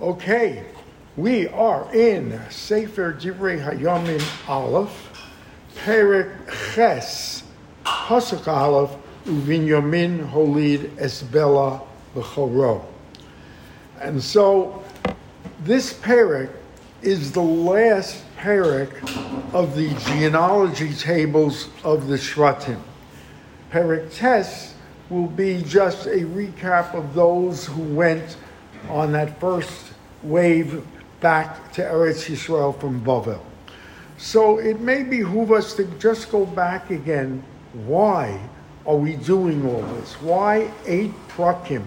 Okay, we are in Sefer Divrei Hayomim Aleph, Perek Ches, Pasuk Aleph, Uvinyamin Holid Esbella B'choro. And so, this Perek is the last Perek of the genealogy tables of the Shvatim. Perek Tes will be just a recap of those who went on that first wave back to Eretz Yisrael from Bavel. So it may behoove us to just go back again. Why are we doing all this? Why eight prakim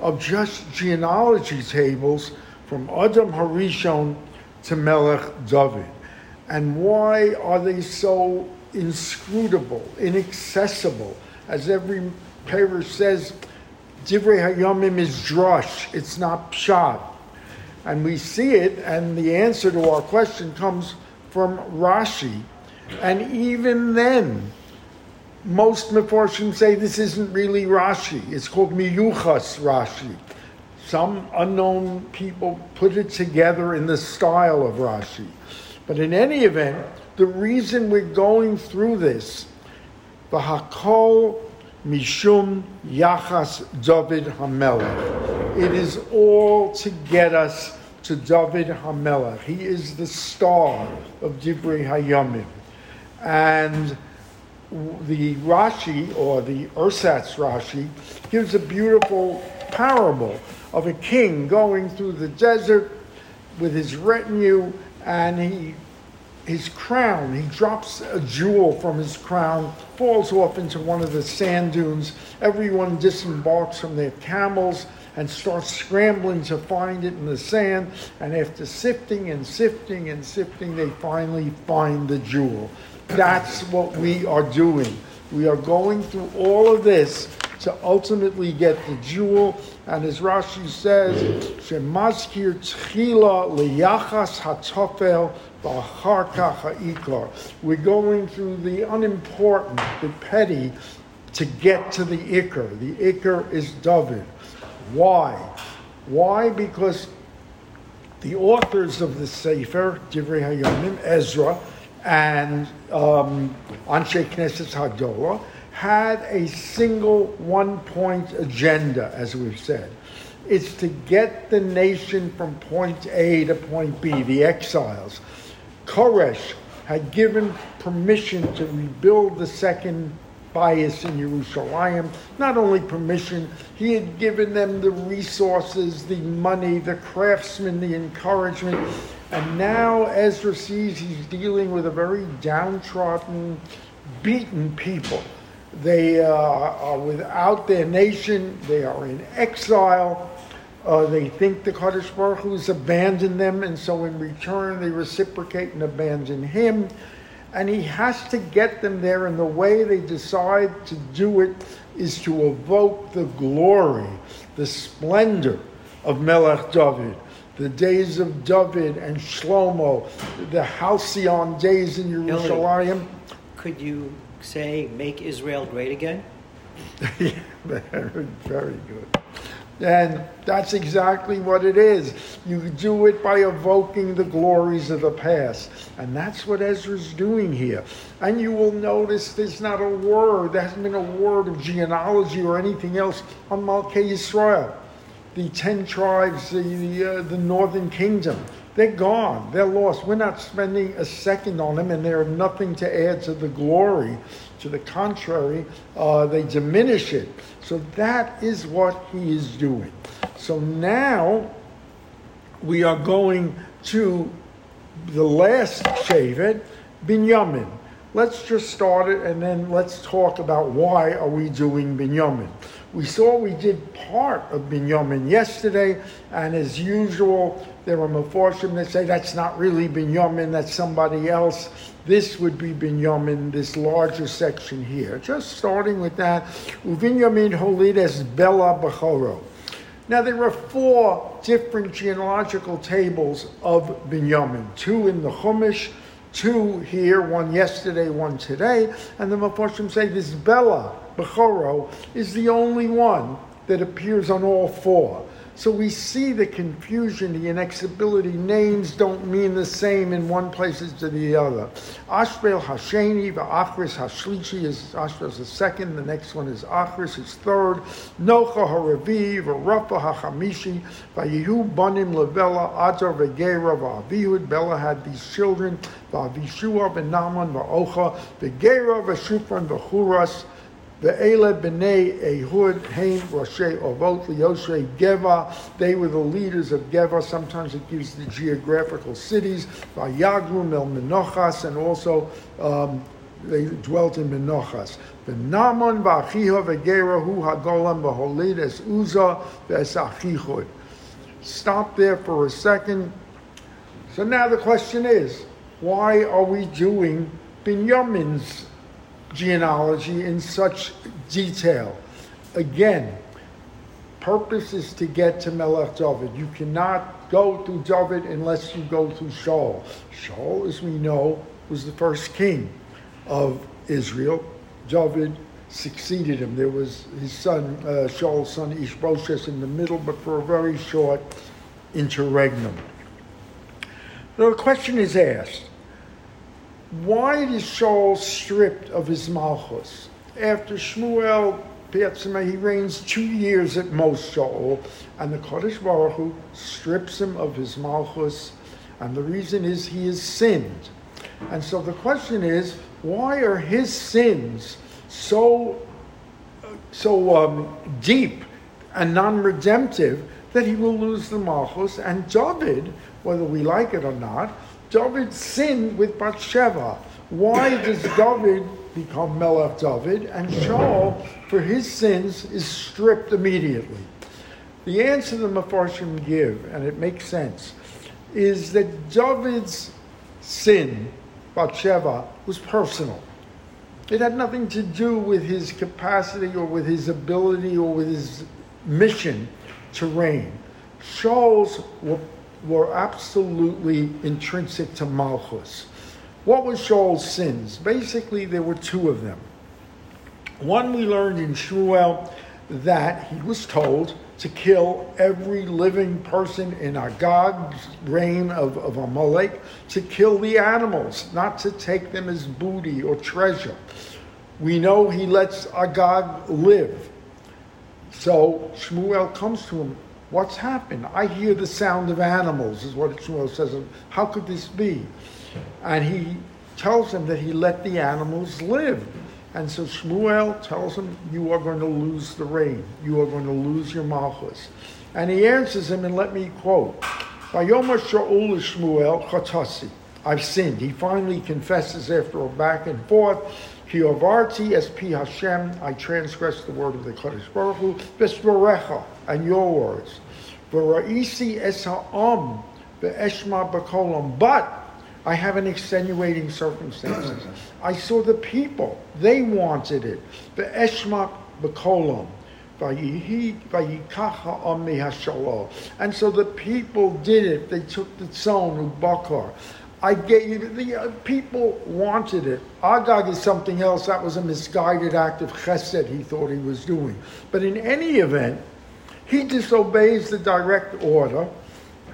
of just genealogy tables from Adam Harishon to Melech David? And why are they so inscrutable, inaccessible? As every paper says, Divrei Hayomim is drush, it's not pshat. And we see it, and the answer to our question comes from Rashi. And even then, most Meforshim say this isn't really Rashi. It's called Miyuchas Rashi. Some unknown people put it together in the style of Rashi. But in any event, the reason we're going through this, the Hakol Mishum Yachas David Hamelech. It is all to get us to David Hamelech. He is the star of Divrei Hayamim. And the Rashi, or the Ersatz Rashi, gives a beautiful parable of a king going through the desert with his retinue, and he his crown. He drops a jewel from his crown, falls off into one of the sand dunes. Everyone disembarks from their camels and starts scrambling to find it in the sand. And after sifting and sifting and sifting, they finally find the jewel. That's what we are doing. We are going through all of this to ultimately get the jewel. And as Rashi says, Shemazkir tchila liyachas hatofel we're going through the unimportant, the petty, to get to the Iker. The Iker is David. Why? Why? Because the authors of the Sefer, Divrei Hayomim, Ezra, and um, Anshe Knesset Hagedolah, had a single one point agenda, as we've said. It's to get the nation from point A to point B, the exiles. Koresh had given permission to rebuild the second bayis in Jerusalem. Not only permission, he had given them the resources, the money, the craftsmen, the encouragement. And now Ezra sees he's dealing with a very downtrodden, beaten people. They uh, are without their nation, they are in exile. Uh, they think the Kadosh Baruch has abandoned them, and so in return they reciprocate and abandon him. And he has to get them there, and the way they decide to do it is to evoke the glory, the splendor of Melech David, the days of David and Shlomo, the halcyon days in Jerusalem. Could you say, make Israel great again? yeah, very, very good. And that's exactly what it is. You do it by evoking the glories of the past. And that's what Ezra's doing here. And you will notice there's not a word, there hasn't been a word of genealogy or anything else on Malkei Yisrael. The ten tribes, the, the, uh, the northern kingdom, they're gone. They're lost. We're not spending a second on them, and they have nothing to add to the glory. To the contrary, uh, they diminish it. So that is what he is doing. So now we are going to the last Shevet, Binyamin. Let's just start it and then let's talk about why are we doing Binyamin. We saw we did part of Binyamin yesterday, and as usual, there are Meforshim that say that's not really Binyamin, that's somebody else. This would be Binyamin, this larger section here. Just starting with that, Uvinyamin Holides Bella Bechoro. Now there are four different genealogical tables of Binyamin, two in the Chumash, two here, one yesterday, one today, and the Meforshim say this Bella Bechoro is the only one that appears on all four. So we see the confusion, the inexability. Names don't mean the same in one place as to the other. Ashbel Hasheni, Achris Hashlichi is Ashbel's the second. The next one is Achris, is third. Nocha Haravi, Rafa Hachamishi, Vayihu Banim Levela, Adar Vegera, Vavihud. Bela had these children, Vavishua, Benaman, Vaocha, Vegera, Vashufran, Vachuras. Ve'ele b'nei Ehud, Haim, Roshei Ovot, Lioshe, Geva. They were the leaders of Geva. Sometimes it gives the geographical cities. Vayagrum El Menochas, and also um, they dwelt in Menochas. V'namon v'achiho v'gera hu hagolam v'holid es uza v'es achichud. Stop there for a second. So now the question is, why are we doing Binyamin's genealogy in such detail. Again, purpose is to get to Melech David. You cannot go through David unless you go through Shaul. Shaul, as we know, was the first king of Israel. David succeeded him. There was his son, uh, Shaul's son Ishbosheth in the middle, but for a very short interregnum. Now the question is asked, why is Shaul stripped of his malchus? After Shmuel, he reigns two years at most, Shaul, and the Kodesh Baruch Hu strips him of his malchus, and the reason is he has sinned. And so the question is, why are his sins so so um, deep and non-redemptive that he will lose the malchus? And David, whether we like it or not, David sinned with Bathsheba. Why does David become Melech David and Shaul, for his sins, is stripped immediately? The answer the Mefarshim give, and it makes sense, is that David's sin, Bathsheba, was personal. It had nothing to do with his capacity or with his ability or with his mission to reign. Shaul's were were absolutely intrinsic to Malchus. What was Shaul's sins? Basically, there were two of them. One we learned in Shmuel that he was told to kill every living person in Agag's reign of, of Amalek, to kill the animals, not to take them as booty or treasure. We know he lets Agag live. So Shmuel comes to him What's happened? I hear the sound of animals, is what Shmuel says. How could this be? And he tells him that he let the animals live. And so Shmuel tells him, You are going to lose the reign. You are going to lose your malchus. And he answers him, and let me quote Vayomer Shaul Shmuel Chatasi. I've sinned. He finally confesses after a back and forth. Kiovarti es pi Hashem, I transgressed the word of the Kodesh Baruch Hu, besvarecha, and your words. V'ra'isi es ha'am, ve'eshma b'kolam. But I have an extenuating circumstances. I saw the people, they wanted it. Ve'eshma b'kolam. And so the people did it. They took the tzon, bakar. I gave you the uh, people wanted it. Agag is something else. That was a misguided act of chesed he thought he was doing. But in any event, he disobeys the direct order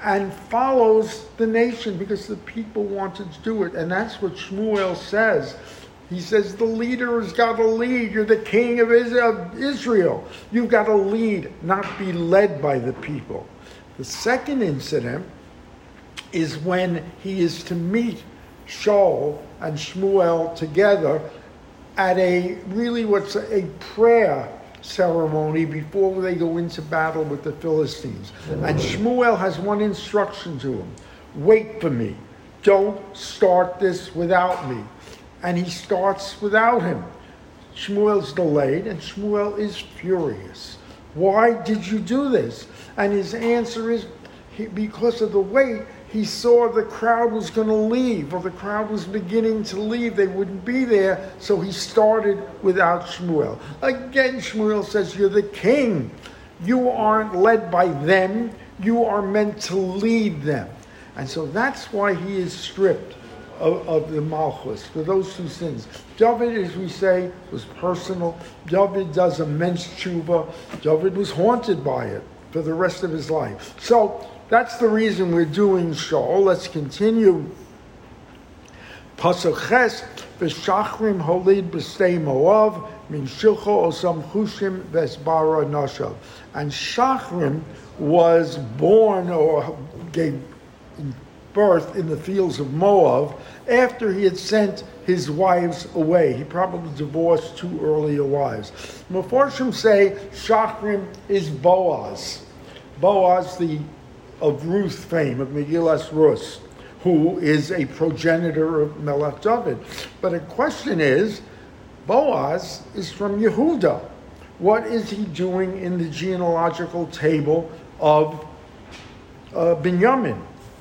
and follows the nation because the people wanted to do it. And that's what Shmuel says. He says the leader has got to lead. You're the king of Israel. You've got to lead, not be led by the people. The second incident is when he is to meet Shaul and Shmuel together at a really what's a prayer ceremony before they go into battle with the Philistines. And Shmuel has one instruction to him wait for me. Don't start this without me. And he starts without him. Shmuel's delayed, and Shmuel is furious. Why did you do this? And his answer is because of the wait, he saw the crowd was going to leave, or the crowd was beginning to leave. They wouldn't be there, so he started without Shmuel. Again, Shmuel says, You're the king. You aren't led by them, you are meant to lead them. And so that's why he is stripped of, of, the Malchus for those two sins. David, as we say, was personal. David does immense tshuva. David was haunted by it. for the rest of his life. So that's the reason we're doing Shaul. Let's continue. Pasuk Ches, V'shachrim holid b'stei Moav, min shilcho osam chushim v'esbara nashav. And Shachrim was born or gave birth in the fields of Moab after he had sent his wives away. He probably divorced two earlier wives. Meforshim say Shachrim is Boaz. Boaz, the of Ruth fame, of Megillas Rus, who is a progenitor of Melech David. But the question is, Boaz is from Yehuda. What is he doing in the genealogical table of uh, Binyamin?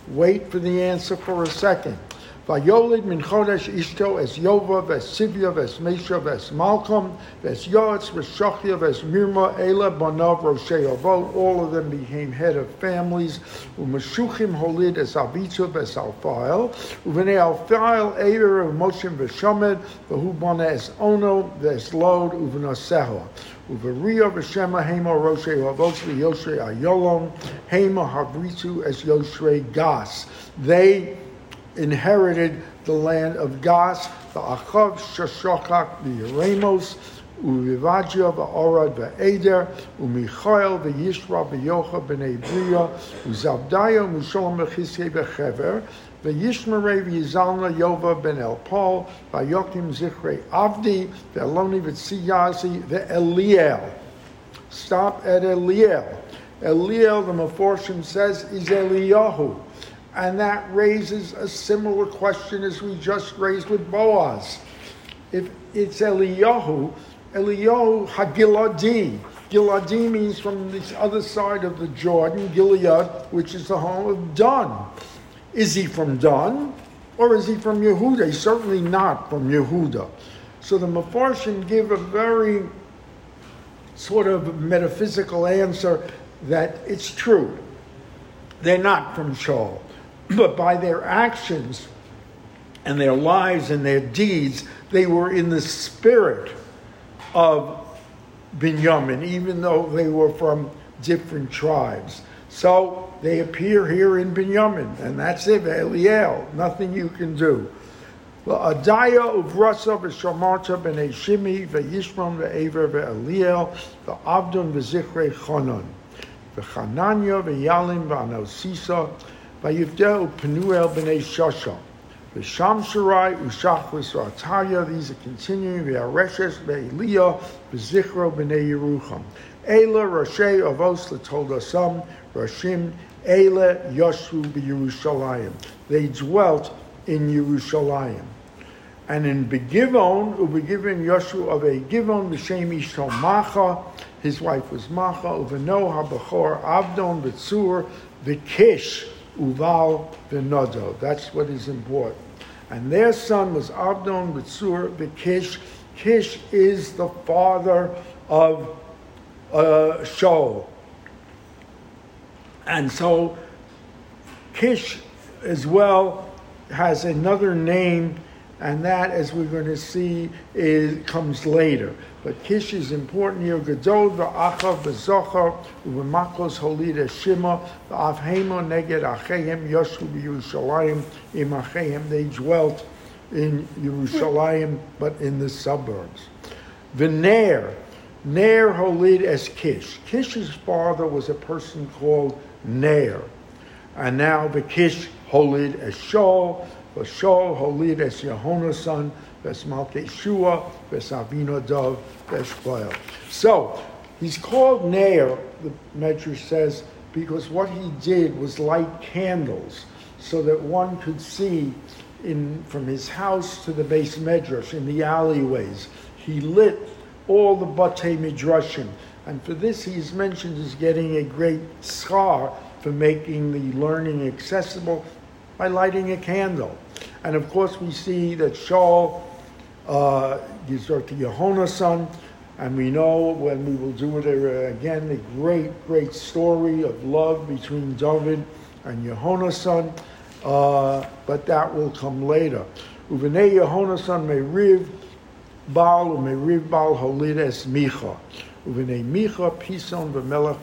Wait for the answer for a second. Vayolid min chodesh ishto es Yova, ves Sivya, ves Mesha, ves Malcolm, ves Yoetz, ves Shachya, ves Mirma, Ela, Roshei Avot. All of them became head of families. Umeshuchim holid es Avitza, ves Alfael. Uvene Alfael, Eir, Umoshim, ves Shomed, Bana es Ono, ves Lod, Uvenaseho. Uveria v'shema hema roshei havos v'yoshei ayolom hema havritzu es yoshei gas. They inherited the land of Gas, the Achav Shashokak, the Yeremos, Uvivajia, the Orad, the Eder, Umichael, the Yishra, the Yocha, b'nei Bria, Uzavdaya, Musholem, Bechisye, Bechever, the Yizalna, Yova, ben El Paul, Vayokim, Zichrei, Avdi, the Eloni, Vitziyazi, the Eliel. Stop at Eliel. Eliel, the Meforshim says, is Eliyahu. And that raises a similar question as we just raised with Boaz. If it's Eliyahu, Eliyahu Hagiladi. Giladi means from the other side of the Jordan, Gilead, which is the home of Dan. Is he from Dan or is he from Yehuda? He's certainly not from Yehuda. So the Mefarshim give a very sort of metaphysical answer that it's true. They're not from Shaul but by their actions and their lives and their deeds, they were in the spirit of Binyamin, even though they were from different tribes. So they appear here in Binyamin, and that's it, Eliel, nothing you can do. Adaya uvrasa v'shamarta b'nei Shimi v'yishmon v'ever v'eliel v'avdon v'zichrei chonon v'chananya v'yalim v'anosisa Vayivdel Penuel b'nei Shosha. V'sham Sharai Ushachris Ataya. These are continuing. V'areshes V'eliyah V'zichro b'nei Yerucham. Ela Roshei Avos Latodasam Rashim Ela Yoshu b'Yerushalayim. They dwelt in Yerushalayim. And in Begivon, Ubegivon Yoshu of a Givon B'Shem Ishto Macha, his wife was Macha, Uveno HaBachor Avdon B'Tzur V'Kish, Uval Venodo. That's what is important. And their son was Abdon Bitsur Kish. Kish is the father of uh, Shaul. And so Kish as well has another name, and that, as we're going to see, is comes later. But Kish is important here. Gadol v'achav v'zochar u'v'maklos holida shima v'avhema neged achehem yoshu b'Yerushalayim im achehem. They dwelt in Yerushalayim, but in the suburbs. V'ner, Ner holid es Kish. Kish's father was a person called Ner. And now the Kish holid as Shaul, Shaul holid es Yehonasan, Dov, Ves So, he's called Neir, the Medrash says, because what he did was light candles so that one could see in, from his house to the beis Medrash in the alleyways. He lit all the Batei Midrashim. And for this, he's mentioned as getting a great schar for making the learning accessible by lighting a candle. And of course, we see that Shaul uh, Yisrael to Yehonasan. And we know when we will do it uh, again, the great, great story of love between David and Yehonasan. Uh, but that will come later. Uvene Yehonasan may riv Baal, may riv Baal Holides Micha. Uvene Micha, Pison, V'melech,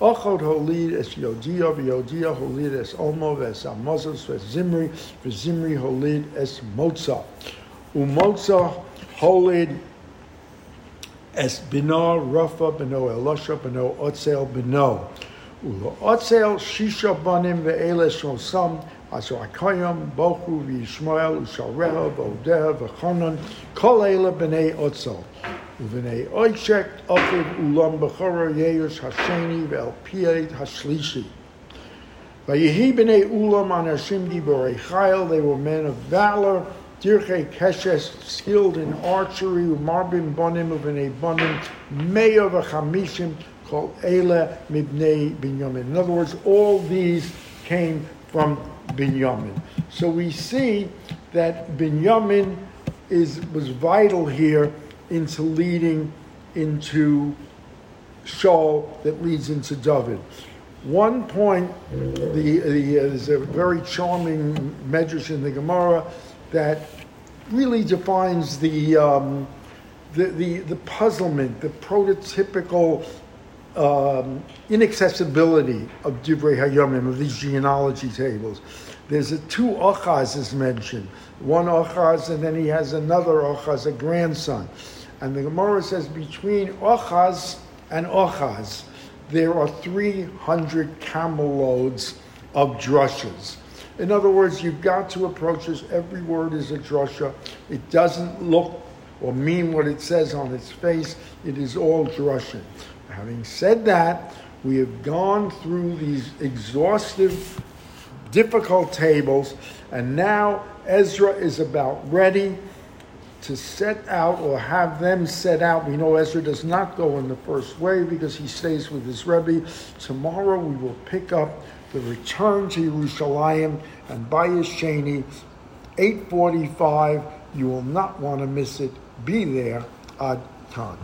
Och haut ho Lied es Jodia, wie Jodia ho Lied es Almo, wes a Moses, wes Zimri, wes Zimri ho Lied es Mozart. U Mozart ho Lied es Bina, Rafa, Beno Elisha, Beno Otzel, Beno. U lo Otzel, Shisha Banim, ve Eles Shosam, אשר הקיים בוכו וישמעאל ושל רהב ועודיה וחנן, כל אלה בני אוצל. ובני אויצ'ק אוקיב אולם בכורה יאיוס השני ואל פיית השלישי. ויהי בני אולם אנשים גיבורי חיל, they were men of valor, dirche keshes, skilled in archery, ומרבים בונים ובני בונים, מאה וחמישים, כל אלה מבני בנימין. In other words, all these came from Binyamin. So we see that Binyamin is, was vital here into leading into Shaul that leads into David. One point, the, the, uh, there's a very charming medrash in the Gemara that really defines the, um, the, the, the puzzlement, the prototypical um, inaccessibility of Divrei Hayomim, of these genealogy tables. There's a two Achaz is mentioned. One Achaz, and then he has another Achaz, a grandson. And the Gemara says between Ochaz and Ochaz, there are 300 camel loads of drushes. In other words, you've got to approach this. Every word is a drusha. It doesn't look or mean what it says on its face. It is all drusha. Having said that, we have gone through these exhaustive, difficult tables, and now Ezra is about ready to set out or have them set out. We know Ezra does not go in the first wave because he stays with his Rebbe. Tomorrow we will pick up the return to Yerushalayim and Bayis Sheni, 845. You will not want to miss it. Be there ad Khan.